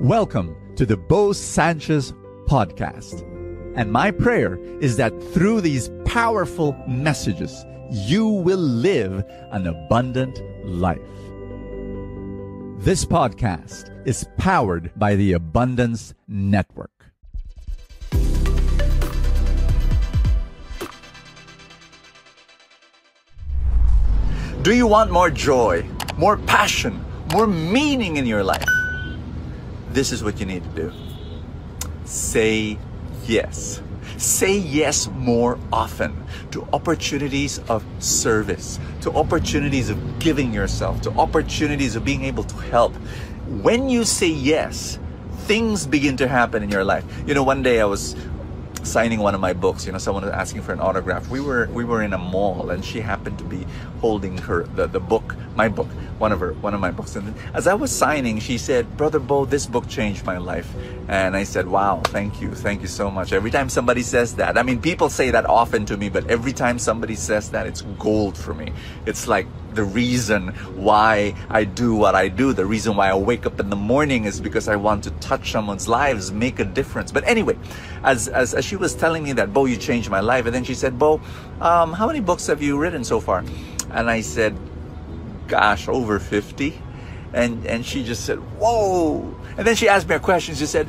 Welcome to the Bo Sanchez podcast. And my prayer is that through these powerful messages, you will live an abundant life. This podcast is powered by the Abundance Network. Do you want more joy, more passion, more meaning in your life? This is what you need to do. Say yes. Say yes more often to opportunities of service, to opportunities of giving yourself, to opportunities of being able to help. When you say yes, things begin to happen in your life. You know, one day I was signing one of my books you know someone was asking for an autograph we were we were in a mall and she happened to be holding her the, the book my book one of her one of my books and as i was signing she said brother bo this book changed my life and i said wow thank you thank you so much every time somebody says that i mean people say that often to me but every time somebody says that it's gold for me it's like the reason why I do what I do. The reason why I wake up in the morning is because I want to touch someone's lives, make a difference. But anyway, as, as, as she was telling me that, Bo, you changed my life. And then she said, Bo, um, how many books have you written so far? And I said, gosh, over 50. And, and she just said, whoa. And then she asked me a question. She said,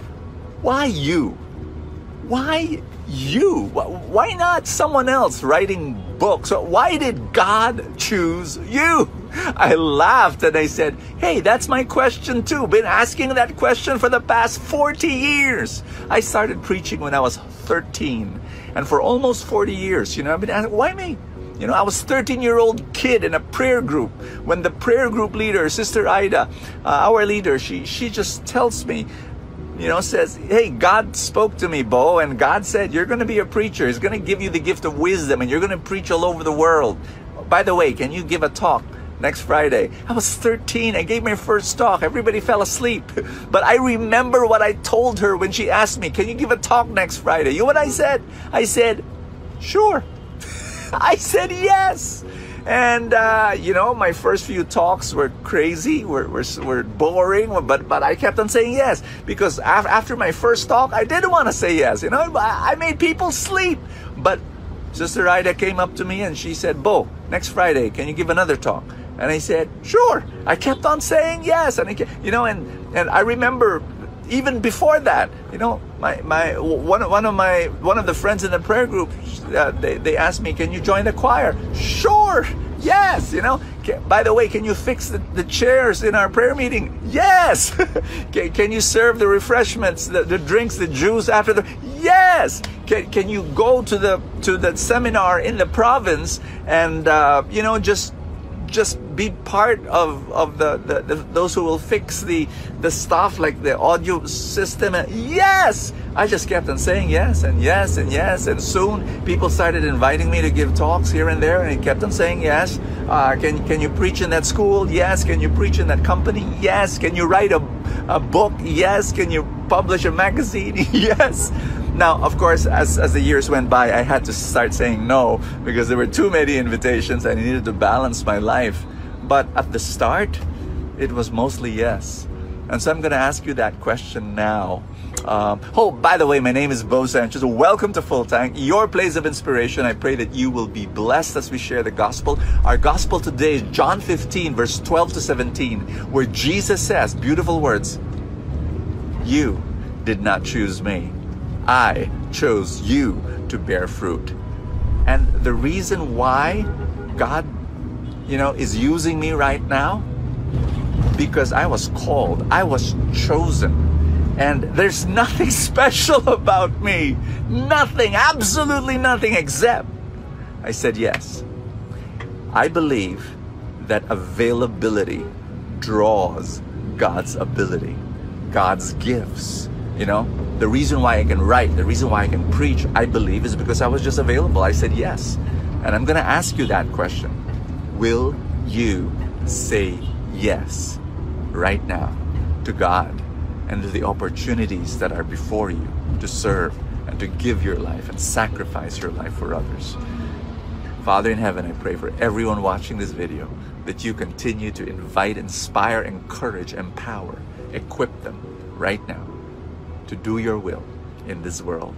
why you? Why you? Why not someone else writing books? Why did God choose you? I laughed and I said, Hey, that's my question too. Been asking that question for the past 40 years. I started preaching when I was 13. And for almost 40 years, you know, I've been asking, why me? You know, I was 13 year old kid in a prayer group. When the prayer group leader, Sister Ida, uh, our leader, she, she just tells me, you know, says, Hey, God spoke to me, Bo, and God said, You're going to be a preacher. He's going to give you the gift of wisdom, and you're going to preach all over the world. By the way, can you give a talk next Friday? I was 13. I gave my first talk. Everybody fell asleep. But I remember what I told her when she asked me, Can you give a talk next Friday? You know what I said? I said, Sure. I said yes. And, uh, you know, my first few talks were crazy, were, were, were boring, but, but I kept on saying yes. Because af- after my first talk, I didn't want to say yes. You know, I, I made people sleep. But Sister Ida came up to me and she said, Bo, next Friday, can you give another talk? And I said, sure. I kept on saying yes. And, I, you know, and, and I remember even before that, you know, my, my one, one of my one of the friends in the prayer group, uh, they, they asked me, "Can you join the choir?" Sure, yes. You know, can, by the way, can you fix the, the chairs in our prayer meeting? Yes. can, can you serve the refreshments, the, the drinks, the juice after the? Yes. Can, can you go to the to the seminar in the province and uh, you know just just be part of, of the, the, the, those who will fix the, the stuff like the audio system. And yes, I just kept on saying yes and yes and yes. And soon people started inviting me to give talks here and there. And I kept on saying yes. Uh, can, can you preach in that school? Yes. Can you preach in that company? Yes. Can you write a, a book? Yes. Can you publish a magazine? yes. Now, of course, as, as the years went by, I had to start saying no because there were too many invitations and I needed to balance my life. But at the start, it was mostly yes. And so I'm going to ask you that question now. Um, oh, by the way, my name is Bo Sanchez. Welcome to Full Tank, your place of inspiration. I pray that you will be blessed as we share the gospel. Our gospel today is John 15, verse 12 to 17, where Jesus says, beautiful words, You did not choose me I chose you to bear fruit. And the reason why God, you know, is using me right now, because I was called, I was chosen. And there's nothing special about me. Nothing, absolutely nothing, except I said yes. I believe that availability draws God's ability, God's gifts. You know, the reason why I can write, the reason why I can preach, I believe, is because I was just available. I said yes. And I'm going to ask you that question Will you say yes right now to God and to the opportunities that are before you to serve and to give your life and sacrifice your life for others? Father in heaven, I pray for everyone watching this video that you continue to invite, inspire, encourage, empower, equip them right now to do your will in this world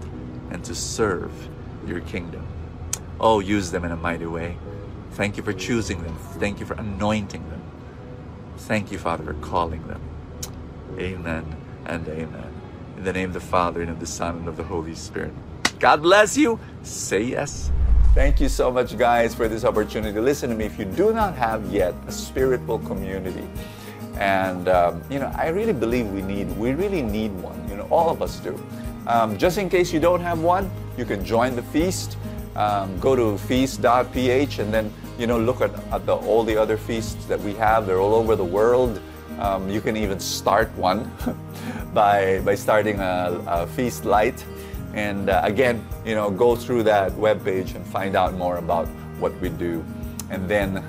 and to serve your kingdom. Oh, use them in a mighty way. Thank you for choosing them. Thank you for anointing them. Thank you, Father, for calling them. Amen and amen. In the name of the Father, and of the Son, and of the Holy Spirit. God bless you. Say yes. Thank you so much, guys, for this opportunity. Listen to me. If you do not have yet a spiritual community, and um, you know, I really believe we need, we really need one. You know, all of us do. Um, just in case you don't have one, you can join the feast. Um, go to feast.ph and then you know look at, at the, all the other feasts that we have. They're all over the world. Um, you can even start one by by starting a, a feast light. And uh, again, you know, go through that web page and find out more about what we do. And then,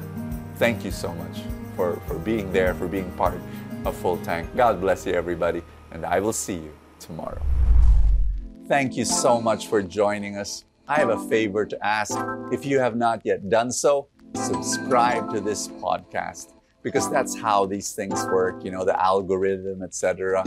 thank you so much for, for being there, for being part of Full Tank. God bless you, everybody, and I will see you tomorrow. Thank you so much for joining us. I have a favor to ask. If you have not yet done so, subscribe to this podcast because that's how these things work, you know, the algorithm, etc.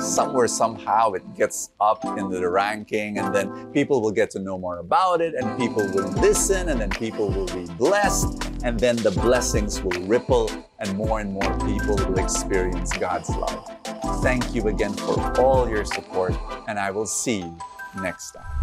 Somewhere, somehow, it gets up into the ranking, and then people will get to know more about it, and people will listen, and then people will be blessed, and then the blessings will ripple, and more and more people will experience God's love. Thank you again for all your support, and I will see you next time.